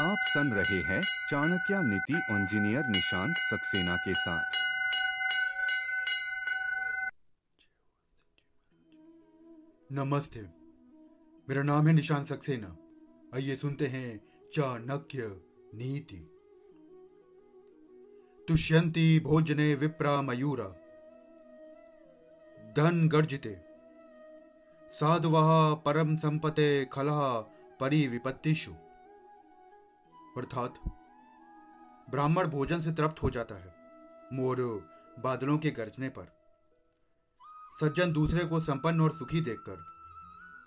आप सुन रहे हैं चाणक्य नीति इंजीनियर निशांत सक्सेना के साथ। नमस्ते। मेरा नाम है निशांत सक्सेना। आइए सुनते हैं चाणक्य नीति। तुष्यंती भोजने विप्रा मयूरा। धन गर्जिते। साधुवः परम संपते खलः परिविपत्तिषु। अर्थात ब्राह्मण भोजन से तृप्त हो जाता है, मोर बादलों के गरजने पर। सज्जन दूसरे को संपन्न और सुखी देखकर,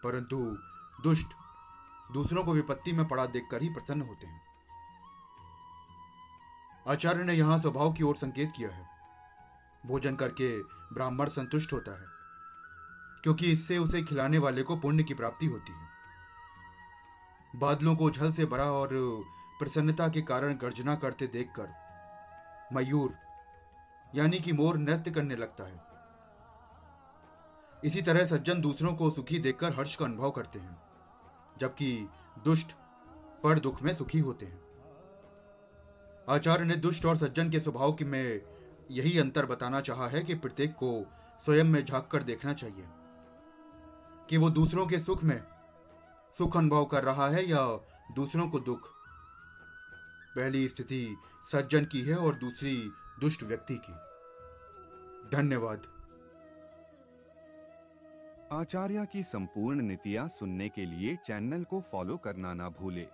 परंतु दुष्ट दूसरों को विपत्ति में पड़ा देखकर ही प्रसन्न होते हैं। आचार्य ने यहाँ स्वभाव की ओर संकेत किया है। भोजन करके ब्राह्मण संतुष्ट होता है, क्योंकि इससे उसे खिलाने वाले को पुण्य की प्राप्ति होती है। बादलों को झल से भरा और प्रसन्नता के कारण गर्जना करते देखकर मयूर, यानी कि मोर, नृत्य करने लगता है। इसी तरह सज्जन दूसरों को सुखी देखकर हर्ष का अनुभव करते हैं, जबकि दुष्ट पर दुख में सुखी होते हैं। आचार्य ने दुष्ट और सज्जन के स्वभाव की में यही अंतर बताना चाहा है कि प्रत्येक को स्वयं में झाँक कर देखना चाहिए, कि वो दूसरों के सुख में सुख अनुभव कर रहा है या दूसरों को दुख पहली स्थिति सज्जन की है और दूसरी दुष्ट व्यक्ति की। धन्यवाद। आचार्य की संपूर्ण नीतियाँ सुनने के लिए चैनल को फॉलो करना ना भूले।